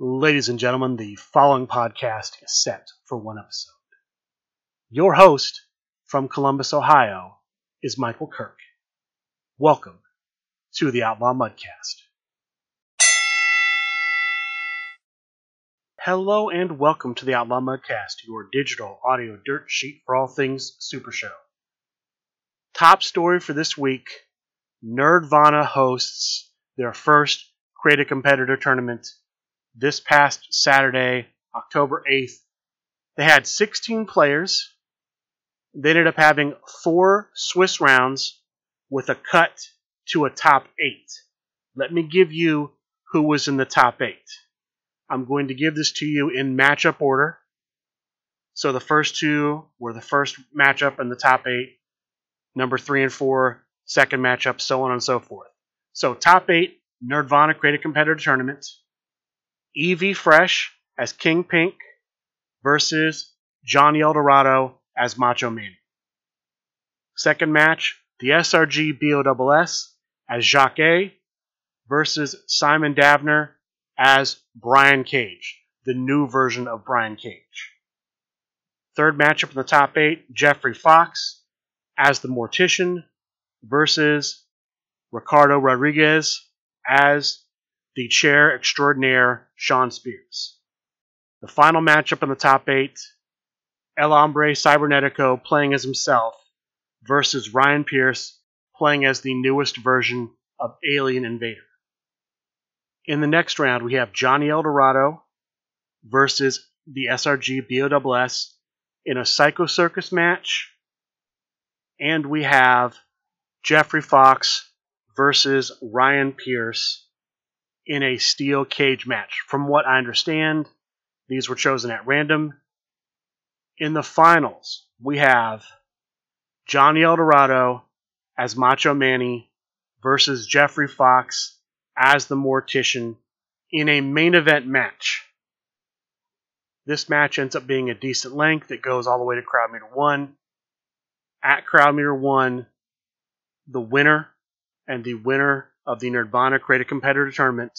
Ladies and gentlemen, the following podcast is set for one episode. Your host from Columbus, Ohio, is Michael Kirk. Welcome to the Outlaw Mudcast. Hello and welcome to the Outlaw Mudcast, your digital audio dirt sheet for all things Super Show. Top story for this week Nerdvana hosts their first Create a Competitor tournament this past Saturday, October 8th. They had 16 players. They ended up having four Swiss rounds with a cut to a top eight. Let me give you who was in the top eight. I'm going to give this to you in matchup order. So the first two were the first matchup in the top eight, number three and four, second matchup, so on and so forth. So top eight, Nerdvana created Competitor Tournament. Evie Fresh as King Pink versus Johnny Eldorado as Macho Man. Second match, the SRG BOSS as Jacques A versus Simon Davner as Brian Cage, the new version of Brian Cage. Third matchup in the top eight, Jeffrey Fox as the Mortician versus Ricardo Rodriguez as the chair extraordinaire Shawn Spears. The final matchup in the top eight El Hombre Cybernetico playing as himself versus Ryan Pierce playing as the newest version of Alien Invader. In the next round, we have Johnny Eldorado versus the SRG BOSS in a Psycho Circus match. And we have Jeffrey Fox versus Ryan Pierce in a steel cage match. From what I understand, these were chosen at random. In the finals, we have Johnny Eldorado as Macho Manny versus Jeffrey Fox as the Mortician in a main event match. This match ends up being a decent length. It goes all the way to crowd meter one. At crowd meter one, the winner and the winner of the Nerdvana Create a Competitor Tournament,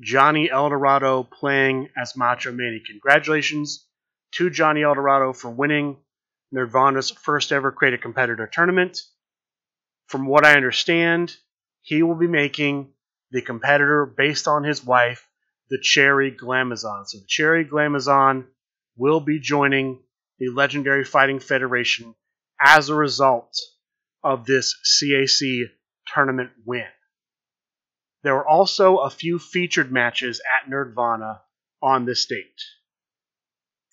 Johnny Eldorado playing as Macho Manny. Congratulations to Johnny Eldorado for winning Nerdvana's first ever Create a Competitor Tournament. From what I understand, he will be making the competitor based on his wife, the Cherry Glamazon. So the Cherry Glamazon will be joining the Legendary Fighting Federation as a result of this CAC tournament win. There were also a few featured matches at Nerdvana on this date.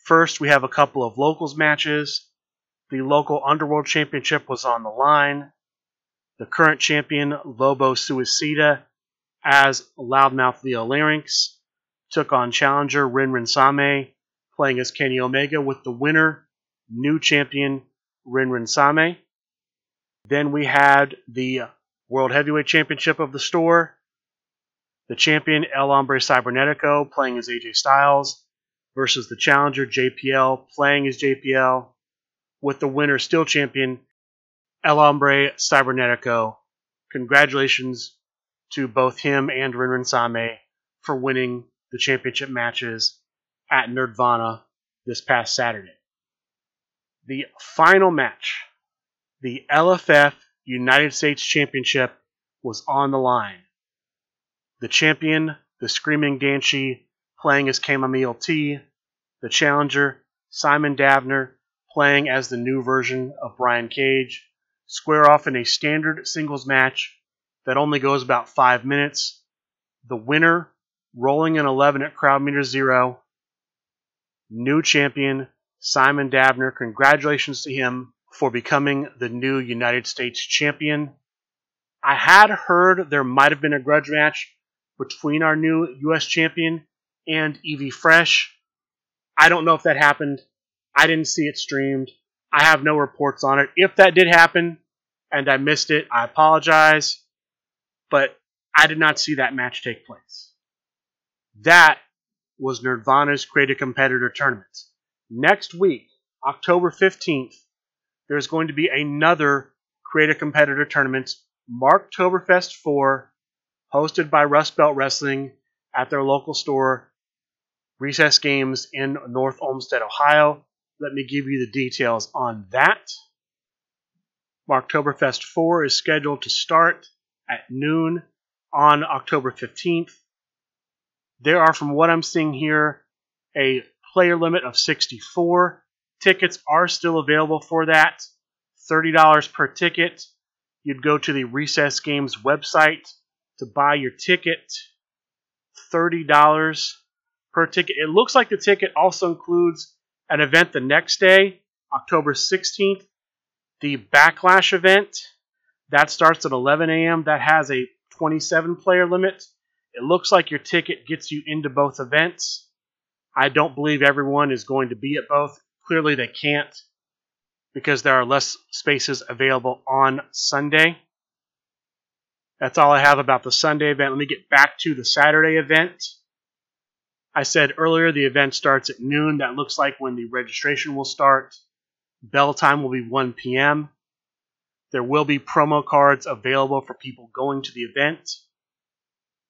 First, we have a couple of locals matches. The local Underworld Championship was on the line. The current champion, Lobo Suicida, as Loudmouth Leo Larynx, took on challenger Rin Same, playing as Kenny Omega, with the winner, new champion Rin Same. Then we had the World Heavyweight Championship of the store. The champion El Hombre Cybernetico playing as AJ Styles versus the challenger JPL playing as JPL, with the winner still champion El Hombre Cybernetico. Congratulations to both him and Rinrin Same for winning the championship matches at Nerdvana this past Saturday. The final match, the LFF United States Championship, was on the line. The champion, the Screaming Banshee, playing as Chamomile T. The challenger, Simon Davner, playing as the new version of Brian Cage, square off in a standard singles match that only goes about five minutes. The winner, rolling an 11 at crowd meter zero. New champion, Simon Davner. Congratulations to him for becoming the new United States champion. I had heard there might have been a grudge match between our new U.S. champion and Evie Fresh. I don't know if that happened. I didn't see it streamed. I have no reports on it. If that did happen and I missed it, I apologize. But I did not see that match take place. That was Nerdvana's Create a Competitor tournament. Next week, October 15th, there's going to be another Create a Competitor tournament, Marktoberfest 4 hosted by Rust Belt Wrestling at their local store recess games in North Olmsted, Ohio. Let me give you the details on that. Marktoberfest 4 is scheduled to start at noon on October 15th. There are, from what I'm seeing here, a player limit of 64. Tickets are still available for that. $30 per ticket. You'd go to the Recess Games website to buy your ticket. $30 per ticket. It looks like the ticket also includes an event the next day, October 16th, the Backlash event. That starts at 11 a.m. That has a 27 player limit. It looks like your ticket gets you into both events. I don't believe everyone is going to be at both. Clearly, they can't because there are less spaces available on Sunday. That's all I have about the Sunday event. Let me get back to the Saturday event. I said earlier the event starts at noon. That looks like when the registration will start. Bell time will be 1 p.m. There will be promo cards available for people going to the event.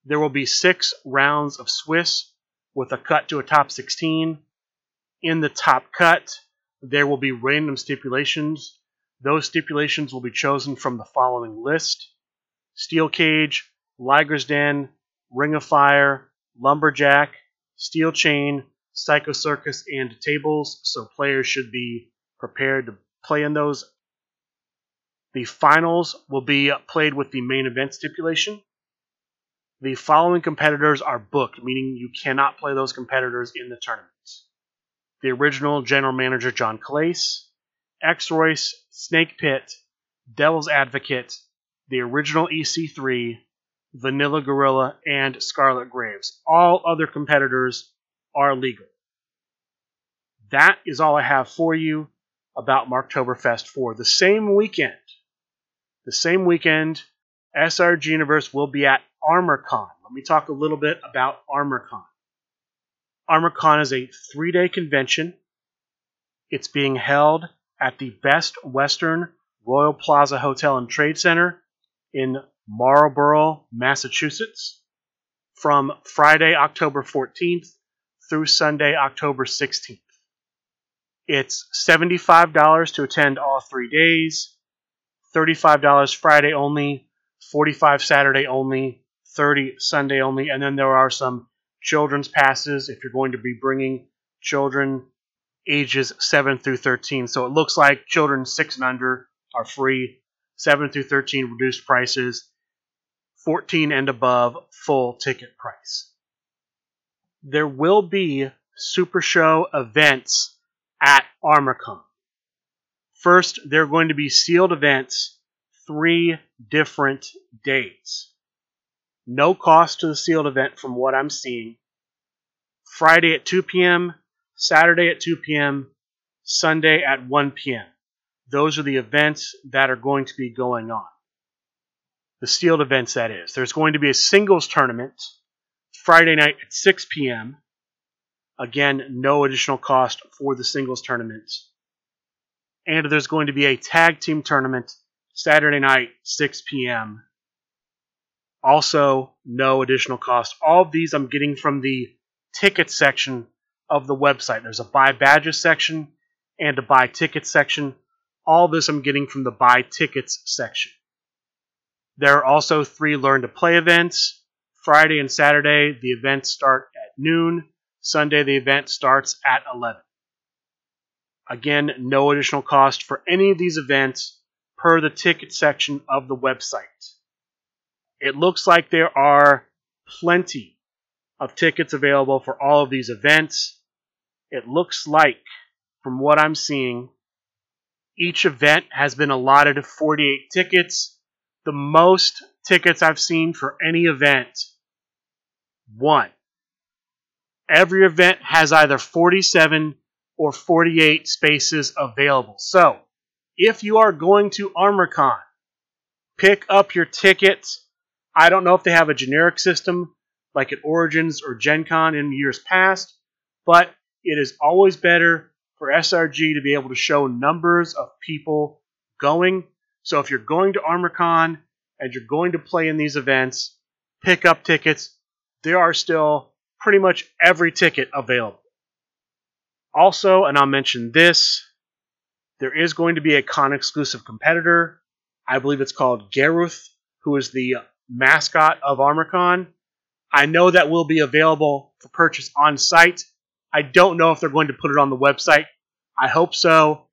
There will be six rounds of Swiss with a cut to a top 16. In the top cut, there will be random stipulations. Those stipulations will be chosen from the following list Steel Cage, Liger's Den, Ring of Fire, Lumberjack, Steel Chain, Psycho Circus, and Tables, so players should be prepared to play in those. The finals will be played with the main event stipulation. The following competitors are booked, meaning you cannot play those competitors in the tournament. The original general manager John Clace, X Royce, Snake Pit, Devil's Advocate, the original EC3, Vanilla Gorilla, and Scarlet Graves. All other competitors are legal. That is all I have for you about Marktoberfest 4. The same weekend, the same weekend, SRG Universe will be at ArmorCon. Let me talk a little bit about ArmorCon. ArmorCon is a three day convention. It's being held at the Best Western Royal Plaza Hotel and Trade Center in Marlborough, Massachusetts, from Friday, October 14th through Sunday, October 16th. It's $75 to attend all three days, $35 Friday only, 45 Saturday only, 30 Sunday only, and then there are some children's passes if you're going to be bringing children ages 7 through 13. So it looks like children 6 and under are free, 7 through 13 reduced prices, 14 and above full ticket price. There will be Super Show events at ArmorCon. First, there are going to be sealed events three different days. No cost to the sealed event from what I'm seeing. Friday at 2 p.m., Saturday at 2 p.m., Sunday at 1 p.m. Those are the events that are going to be going on. The sealed events, that is. There's going to be a singles tournament Friday night at 6 p.m. Again, no additional cost for the singles tournament. And there's going to be a tag team tournament Saturday night, 6 p.m. Also, no additional cost. All of these I'm getting from the ticket section of the website. There's a buy badges section and a buy tickets section. All this I'm getting from the buy tickets section. There are also three learn to play events. Friday and Saturday, the events start at noon. Sunday, the event starts at 11. Again, no additional cost for any of these events per the ticket section of the website. It looks like there are plenty of tickets available for all of these events. It looks like, from what I'm seeing, each event has been allotted 48 tickets. The most tickets I've seen for any event, one. Every event has either 47 or 48 spaces available. So, if you are going to ArmorCon, pick up your tickets I don't know if they have a generic system like at Origins or Gen Con in years past, but it is always better for SRG to be able to show numbers of people going. So if you're going to ArmorCon and you're going to play in these events, pick up tickets. There are still pretty much every ticket available. Also, and I'll mention this, there is going to be a con exclusive competitor. I believe it's called Garuth, who is the mascot of ArmorCon. I know that will be available for purchase on site. I don't know if they're going to put it on the website. I hope so,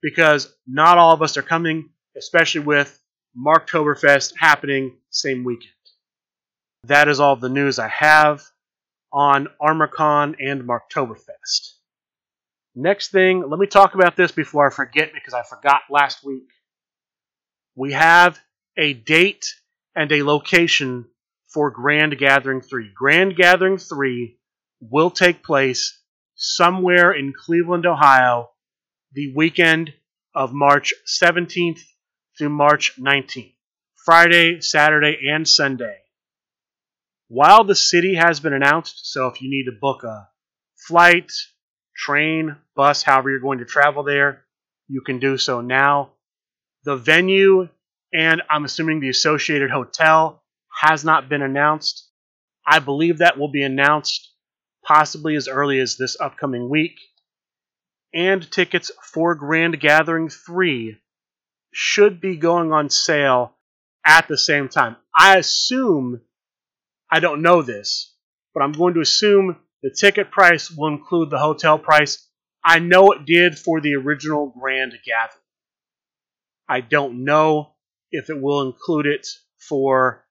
because not all of us are coming, especially with Marktoberfest happening same weekend. That is all the news I have on ArmorCon and Marktoberfest. Next thing, let me talk about this before I forget because I forgot last week. We have a date and a location for Grand Gathering 3. Grand Gathering 3 will take place somewhere in Cleveland, Ohio, the weekend of March 17th through March 19th. Friday, Saturday, and Sunday. While the city has been announced, so if you need to book a flight, train, bus, however you're going to travel there, you can do so now. The venue and I'm assuming the associated hotel has not been announced. I believe that will be announced possibly as early as this upcoming week. And tickets for Grand Gathering 3 should be going on sale at the same time. I assume, I don't know this, but I'm going to assume the ticket price will include the hotel price. I know it did for the original Grand Gathering. I don't know if it will include it for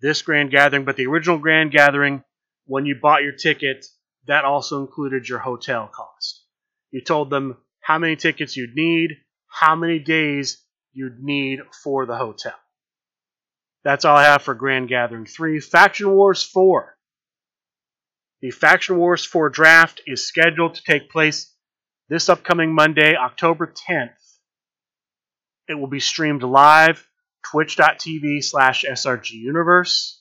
this Grand Gathering, but the original Grand Gathering, when you bought your ticket, that also included your hotel cost. You told them how many tickets you'd need, how many days you'd need for the hotel. That's all I have for Grand Gathering 3. Faction Wars 4. The Faction Wars 4 draft is scheduled to take place this upcoming Monday, October 10th. It will be streamed live twitch.tv slash srguniverse.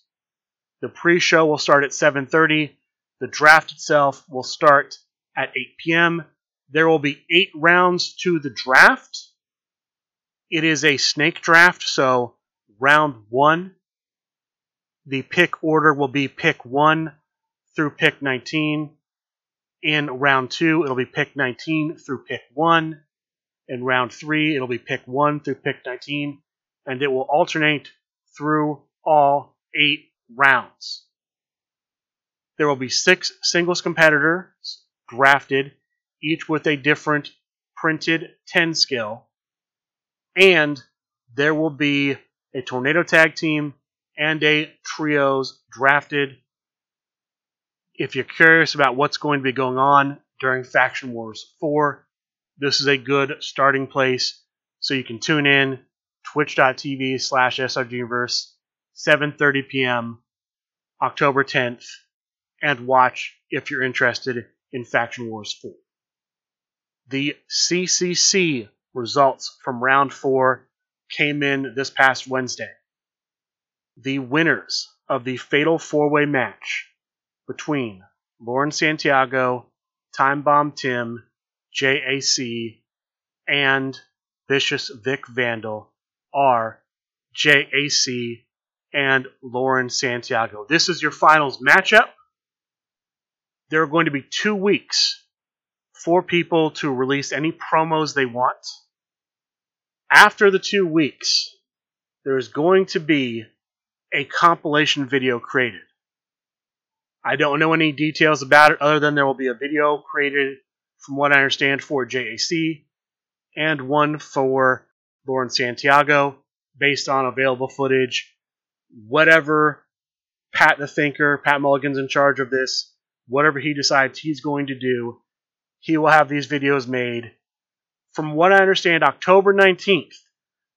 The pre-show will start at 7.30. The draft itself will start at 8 p.m. There will be eight rounds to the draft. It is a snake draft, so round one, the pick order will be pick one through pick 19. In round two, it'll be pick 19 through pick one. In round three, it'll be pick one through pick 19 and it will alternate through all eight rounds. There will be six singles competitors drafted, each with a different printed 10 skill, and there will be a tornado tag team and a trios drafted. If you're curious about what's going to be going on during Faction Wars 4, this is a good starting place so you can tune in twitch.tv slash srguniverse, 7.30 p.m., October 10th, and watch if you're interested in Faction Wars 4. The CCC results from round 4 came in this past Wednesday. The winners of the fatal four-way match between Lauren Santiago, Time Bomb Tim, JAC, and Vicious Vic Vandal are JAC and Lauren Santiago. This is your finals matchup. There are going to be two weeks for people to release any promos they want. After the two weeks, there is going to be a compilation video created. I don't know any details about it other than there will be a video created, from what I understand, for JAC and one for Lauren Santiago based on available footage. Whatever Pat the Thinker, Pat Mulligan's in charge of this, whatever he decides he's going to do, he will have these videos made. From what I understand, October 19th,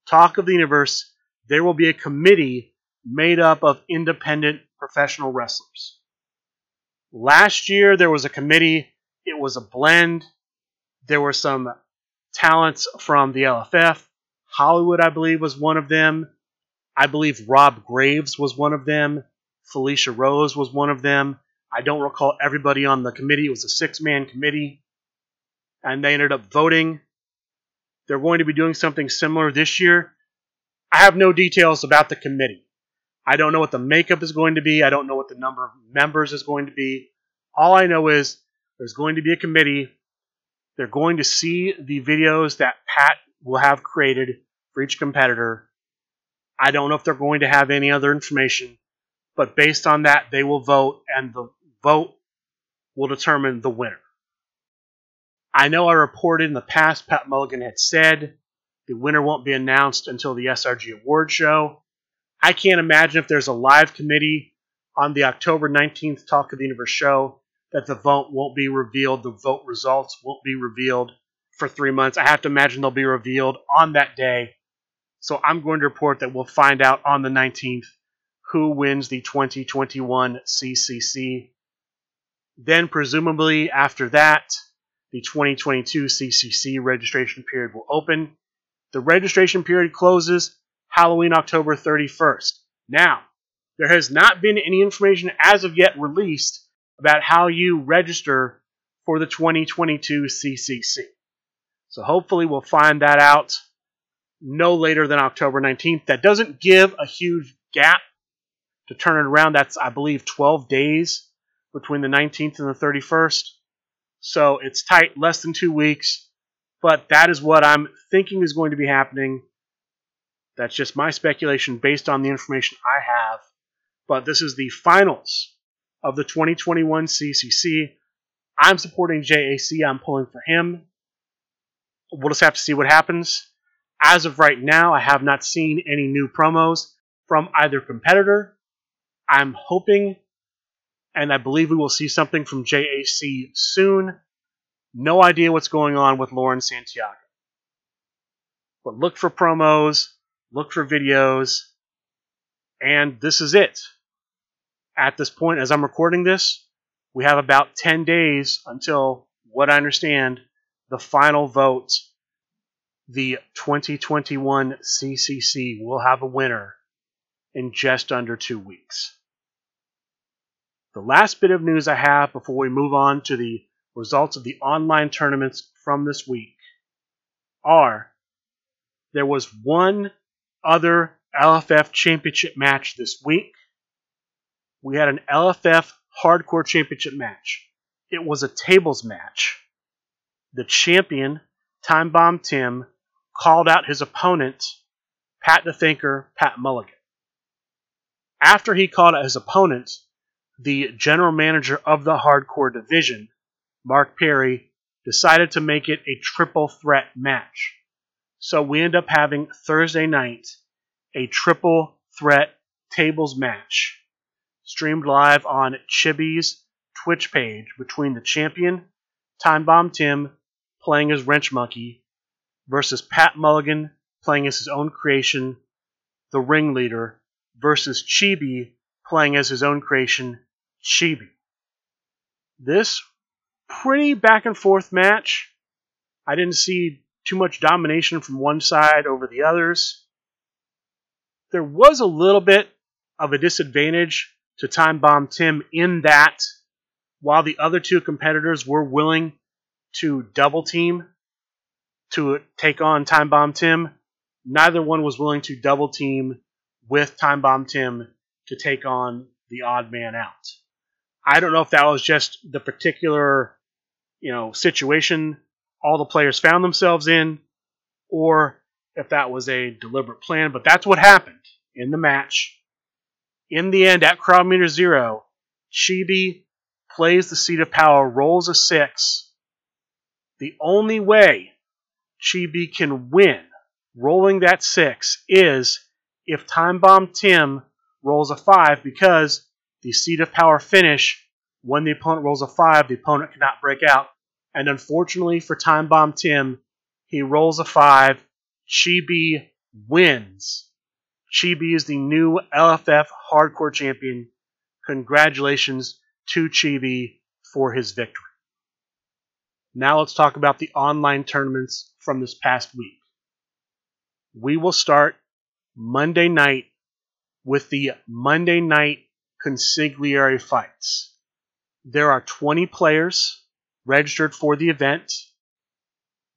Talk of the Universe, there will be a committee made up of independent professional wrestlers. Last year, there was a committee, it was a blend. There were some talents from the LFF, Hollywood, I believe, was one of them. I believe Rob Graves was one of them. Felicia Rose was one of them. I don't recall everybody on the committee. It was a six man committee. And they ended up voting. They're going to be doing something similar this year. I have no details about the committee. I don't know what the makeup is going to be. I don't know what the number of members is going to be. All I know is there's going to be a committee. They're going to see the videos that Pat will have created for each competitor. I don't know if they're going to have any other information, but based on that, they will vote, and the vote will determine the winner. I know I reported in the past Pat Mulligan had said the winner won't be announced until the SRG award show. I can't imagine if there's a live committee on the October 19th Talk of the Universe show that the vote won't be revealed, the vote results won't be revealed for three months. I have to imagine they'll be revealed on that day. So I'm going to report that we'll find out on the 19th who wins the 2021 CCC. Then, presumably after that, the 2022 CCC registration period will open. The registration period closes Halloween, October 31st. Now, there has not been any information as of yet released about how you register for the 2022 CCC. So hopefully we'll find that out no later than October 19th. That doesn't give a huge gap to turn it around. That's, I believe, 12 days between the 19th and the 31st. So it's tight, less than two weeks. But that is what I'm thinking is going to be happening. That's just my speculation based on the information I have. But this is the finals of the 2021 CCC. I'm supporting JAC. I'm pulling for him. We'll just have to see what happens. As of right now, I have not seen any new promos from either competitor. I'm hoping and I believe we will see something from JAC soon. No idea what's going on with Lauren Santiago. But look for promos, look for videos, and this is it at this point, as I'm recording this, we have about 10 days until what I understand the final vote. The 2021 CCC will have a winner in just under two weeks. The last bit of news I have before we move on to the results of the online tournaments from this week are there was one other LFF championship match this week we had an LFF Hardcore Championship match. It was a tables match. The champion, Time Bomb Tim, called out his opponent, Pat the Thinker, Pat Mulligan. After he called out his opponent, the general manager of the hardcore division, Mark Perry, decided to make it a triple threat match. So we end up having Thursday night a triple threat tables match streamed live on Chibi's Twitch page between the champion, Time Bomb Tim, playing as Wrench Monkey, versus Pat Mulligan, playing as his own creation, the ringleader, versus Chibi, playing as his own creation, Chibi. This pretty back and forth match. I didn't see too much domination from one side over the others. There was a little bit of a disadvantage to time bomb Tim in that while the other two competitors were willing to double team to take on Time Bomb Tim, neither one was willing to double team with Time Bomb Tim to take on the odd man out. I don't know if that was just the particular, you know, situation all the players found themselves in, or if that was a deliberate plan, but that's what happened in the match. In the end, at crowd meter zero, Chibi plays the seat of power, rolls a six. The only way Chibi can win rolling that six is if Time Bomb Tim rolls a five because the seat of power finish, when the opponent rolls a five, the opponent cannot break out. And unfortunately for Time Bomb Tim, he rolls a five. Chibi wins. Chibi is the new LFF Hardcore Champion. Congratulations to Chibi for his victory. Now let's talk about the online tournaments from this past week. We will start Monday night with the Monday night consigliere fights. There are 20 players registered for the event.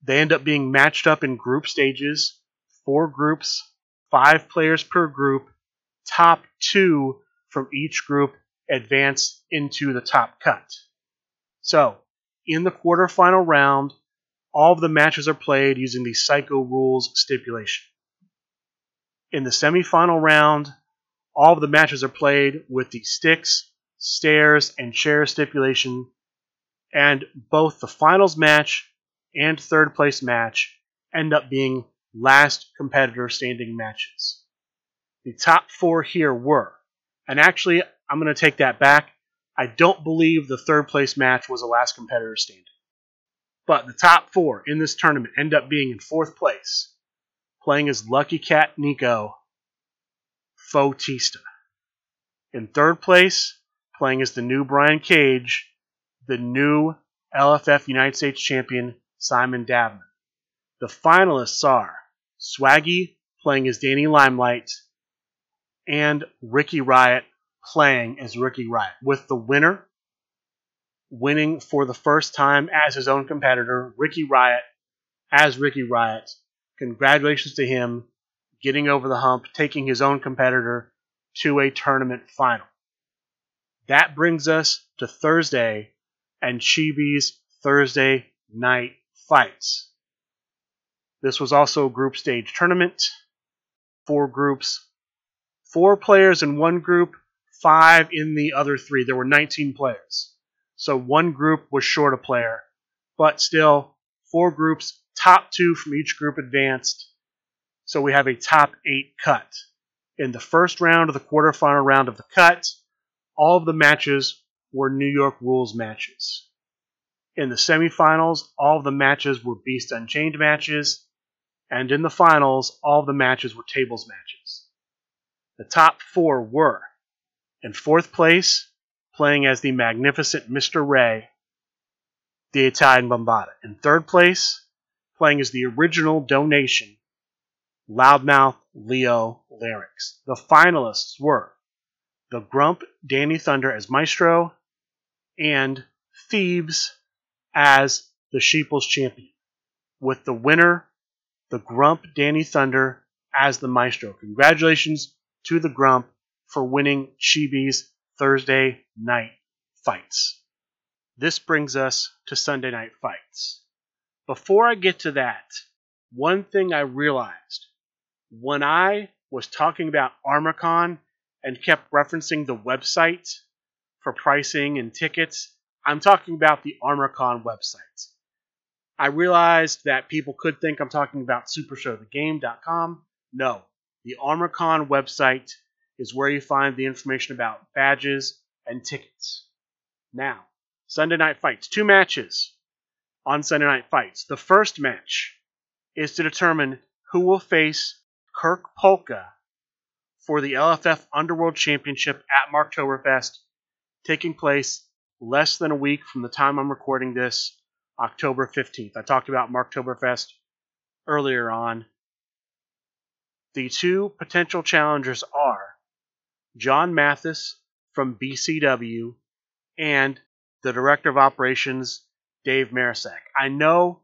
They end up being matched up in group stages, four groups five players per group. Top two from each group advance into the top cut. So, in the quarterfinal round, all of the matches are played using the Psycho Rules stipulation. In the semifinal round, all of the matches are played with the sticks, stairs, and chair stipulation, and both the finals match and third place match end up being last competitor standing matches. The top four here were, and actually, I'm going to take that back. I don't believe the third place match was a last competitor standing. But the top four in this tournament end up being in fourth place, playing as Lucky Cat Nico Fautista. In third place, playing as the new Brian Cage, the new LFF United States champion Simon Davner. The finalists are Swaggy playing as Danny Limelight and Ricky Riot playing as Ricky Riot, with the winner winning for the first time as his own competitor, Ricky Riot, as Ricky Riot. Congratulations to him getting over the hump, taking his own competitor to a tournament final. That brings us to Thursday and Chibi's Thursday night fights. This was also a group stage tournament. Four groups, four players in one group, five in the other three. There were 19 players. So one group was short a player, but still four groups, top two from each group advanced. So we have a top eight cut. In the first round of the quarterfinal round of the cut, all of the matches were New York rules matches. In the semifinals, all of the matches were Beast Unchained matches, and in the finals, all of the matches were tables matches. The top four were in fourth place, playing as the magnificent Mr. Ray, the Italian Bombata. In third place, playing as the original donation, Loudmouth Leo Larynx. The finalists were the Grump Danny Thunder as Maestro and Thebes as the Sheeples champion, with the winner, the Grump Danny Thunder, as the Maestro. Congratulations to the Grump for winning Chibi's Thursday night fights. This brings us to Sunday night fights. Before I get to that, one thing I realized when I was talking about ArmorCon and kept referencing the website for pricing and tickets, I'm talking about the ArmorCon website. I realized that people could think I'm talking about supershowthegame.com. No, the ArmorCon website is where you find the information about badges and tickets. Now, Sunday Night Fights. Two matches on Sunday Night Fights. The first match is to determine who will face Kirk Polka for the LFF Underworld Championship at Marktoberfest, taking place less than a week from the time I'm recording this, October 15th. I talked about Marktoberfest earlier on. The two potential challengers are John Mathis from BCW and the Director of Operations, Dave Marisak. I know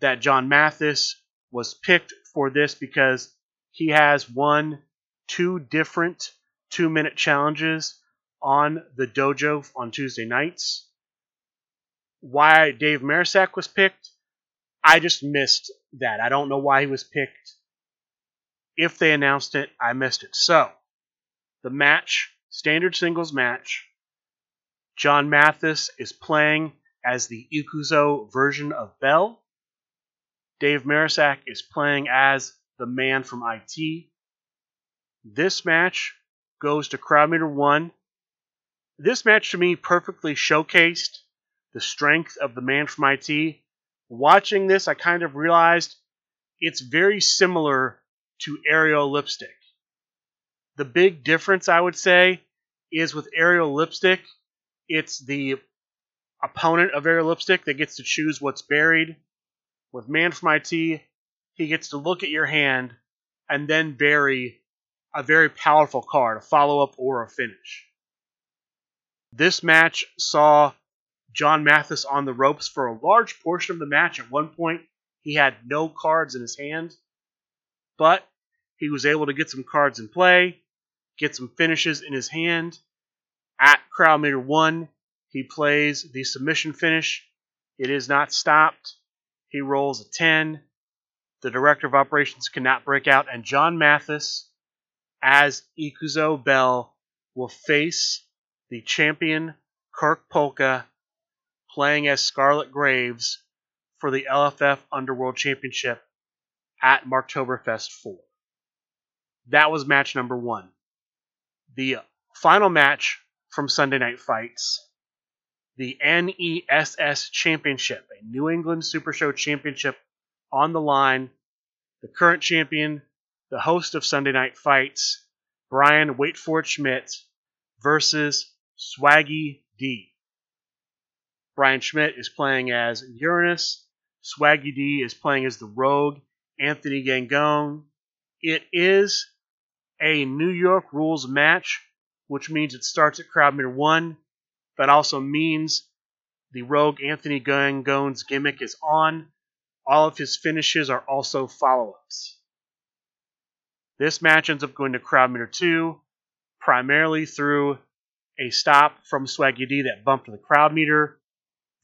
that John Mathis was picked for this because he has won two different two minute challenges on the dojo on Tuesday nights. Why Dave Marisak was picked, I just missed that. I don't know why he was picked. If they announced it, I missed it. So, the match, standard singles match. John Mathis is playing as the Ikuzo version of Bell. Dave Marisak is playing as the man from IT. This match goes to crowd meter one. This match to me perfectly showcased the strength of the man from IT. Watching this, I kind of realized it's very similar to Aerial Lipstick. The big difference, I would say, is with aerial lipstick, it's the opponent of aerial lipstick that gets to choose what's buried. With Man from IT, he gets to look at your hand and then bury a very powerful card, a follow up or a finish. This match saw John Mathis on the ropes for a large portion of the match. At one point, he had no cards in his hand, but he was able to get some cards in play get some finishes in his hand. At crowd meter one, He plays the submission finish. It is not stopped. He rolls a 10. The director of operations cannot break out, and John Mathis, as Ikuzo Bell, will face the champion Kirk Polka, playing as Scarlet Graves for the LFF Underworld Championship at Marktoberfest 4. That was match number one. The final match from Sunday Night Fights, the NESS Championship, a New England Super Show Championship on the line. The current champion, the host of Sunday Night Fights, Brian Waitford Schmidt, versus Swaggy D. Brian Schmidt is playing as Uranus. Swaggy D is playing as the Rogue, Anthony Gangone. It is a New York rules match, which means it starts at crowd meter one. That also means the Rogue Anthony Gangone's gimmick is on. All of his finishes are also follow ups. This match ends up going to crowd meter two, primarily through a stop from Swaggy D that bumped the crowd meter.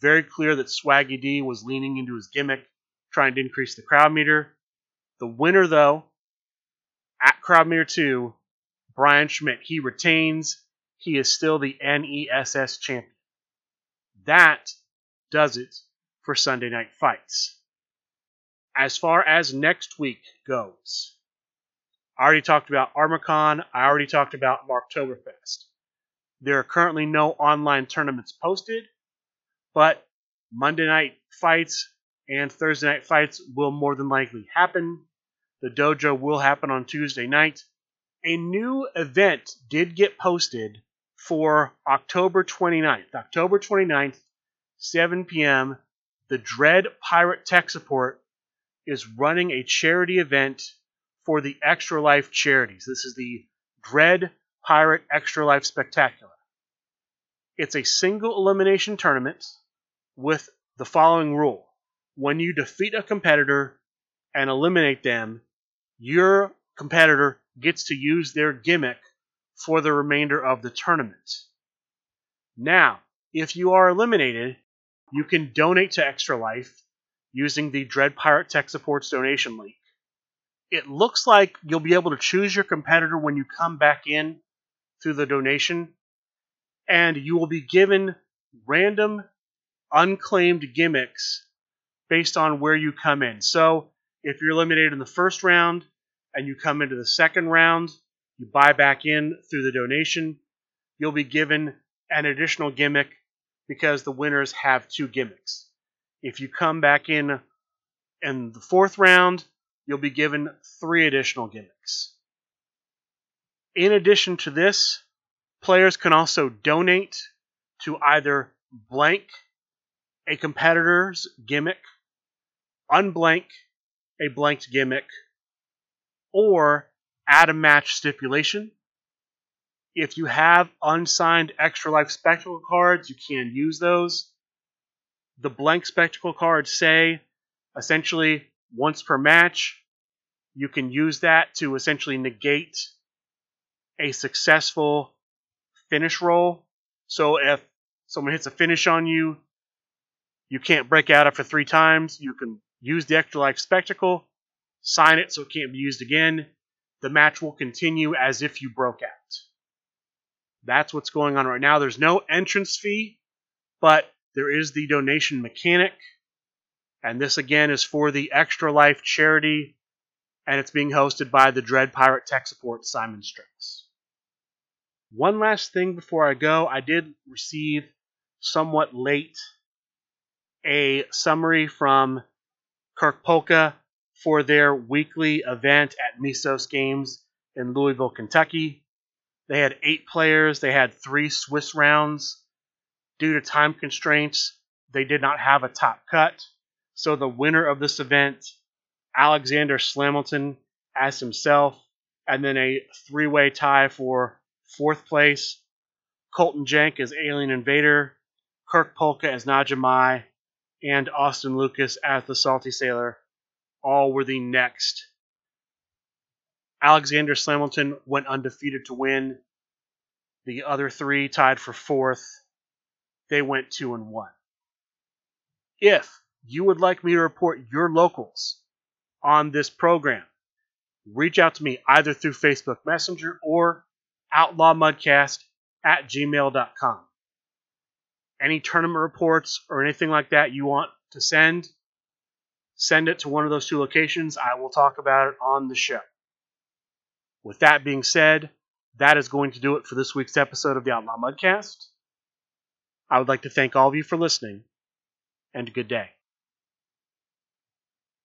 Very clear that Swaggy D was leaning into his gimmick, trying to increase the crowd meter. The winner, though, at crowd meter two, Brian Schmidt, he retains. He is still the NESS champion. That does it for Sunday Night Fights. As far as next week goes, I already talked about ArmorCon. I already talked about Marktoberfest. There are currently no online tournaments posted, but Monday night fights and Thursday night fights will more than likely happen. The dojo will happen on Tuesday night. A new event did get posted for October 29th. October 29th, 7 p.m., the Dread Pirate Tech Support is running a charity event for the Extra Life charities. This is the Dread Pirate Extra Life Spectacular. It's a single elimination tournament with the following rule. When you defeat a competitor and eliminate them, your competitor gets to use their gimmick for the remainder of the tournament. Now, if you are eliminated, you can donate to Extra Life using the Dread Pirate Tech Supports donation link it looks like you'll be able to choose your competitor when you come back in through the donation, and you will be given random unclaimed gimmicks based on where you come in. So if you're eliminated in the first round and you come into the second round, you buy back in through the donation, you'll be given an additional gimmick because the winners have two gimmicks. If you come back in in the fourth round, you'll be given three additional gimmicks. In addition to this, players can also donate to either blank a competitor's gimmick, unblank a blanked gimmick, or add a match stipulation. If you have unsigned extra life spectacle cards, you can use those. The blank spectacle cards say essentially once per match. You can use that to essentially negate a successful finish roll. So if someone hits a finish on you, you can't break out after three times. You can use the extra life spectacle, sign it so it can't be used again. The match will continue as if you broke out. That's what's going on right now. There's no entrance fee, but there is the donation mechanic. And this again is for the Extra Life charity, and it's being hosted by the Dread Pirate Tech Support Simon Strauss. One last thing before I go, I did receive somewhat late a summary from Kirk Polka for their weekly event at Misos Games in Louisville, Kentucky. They had eight players, they had three Swiss rounds. Due to time constraints, they did not have a top cut. So the winner of this event, Alexander Slamilton, as himself, and then a three-way tie for fourth place. Colton Jenk as Alien Invader, Kirk Polka as Najamai, and Austin Lucas as the Salty Sailor. All were the next. Alexander Slamilton went undefeated to win. The other three tied for fourth. they went 2 and 1. If you would like me to report your locals on this program, reach out to me either through Facebook Messenger or outlawmudcast at gmail.com. Any tournament reports or anything like that you want to send, send it to one of those two locations. I will talk about it on the show. With that being said, that is going to do it for this week's episode of the Outlaw Mudcast. I would like to thank all of you for listening, and good day.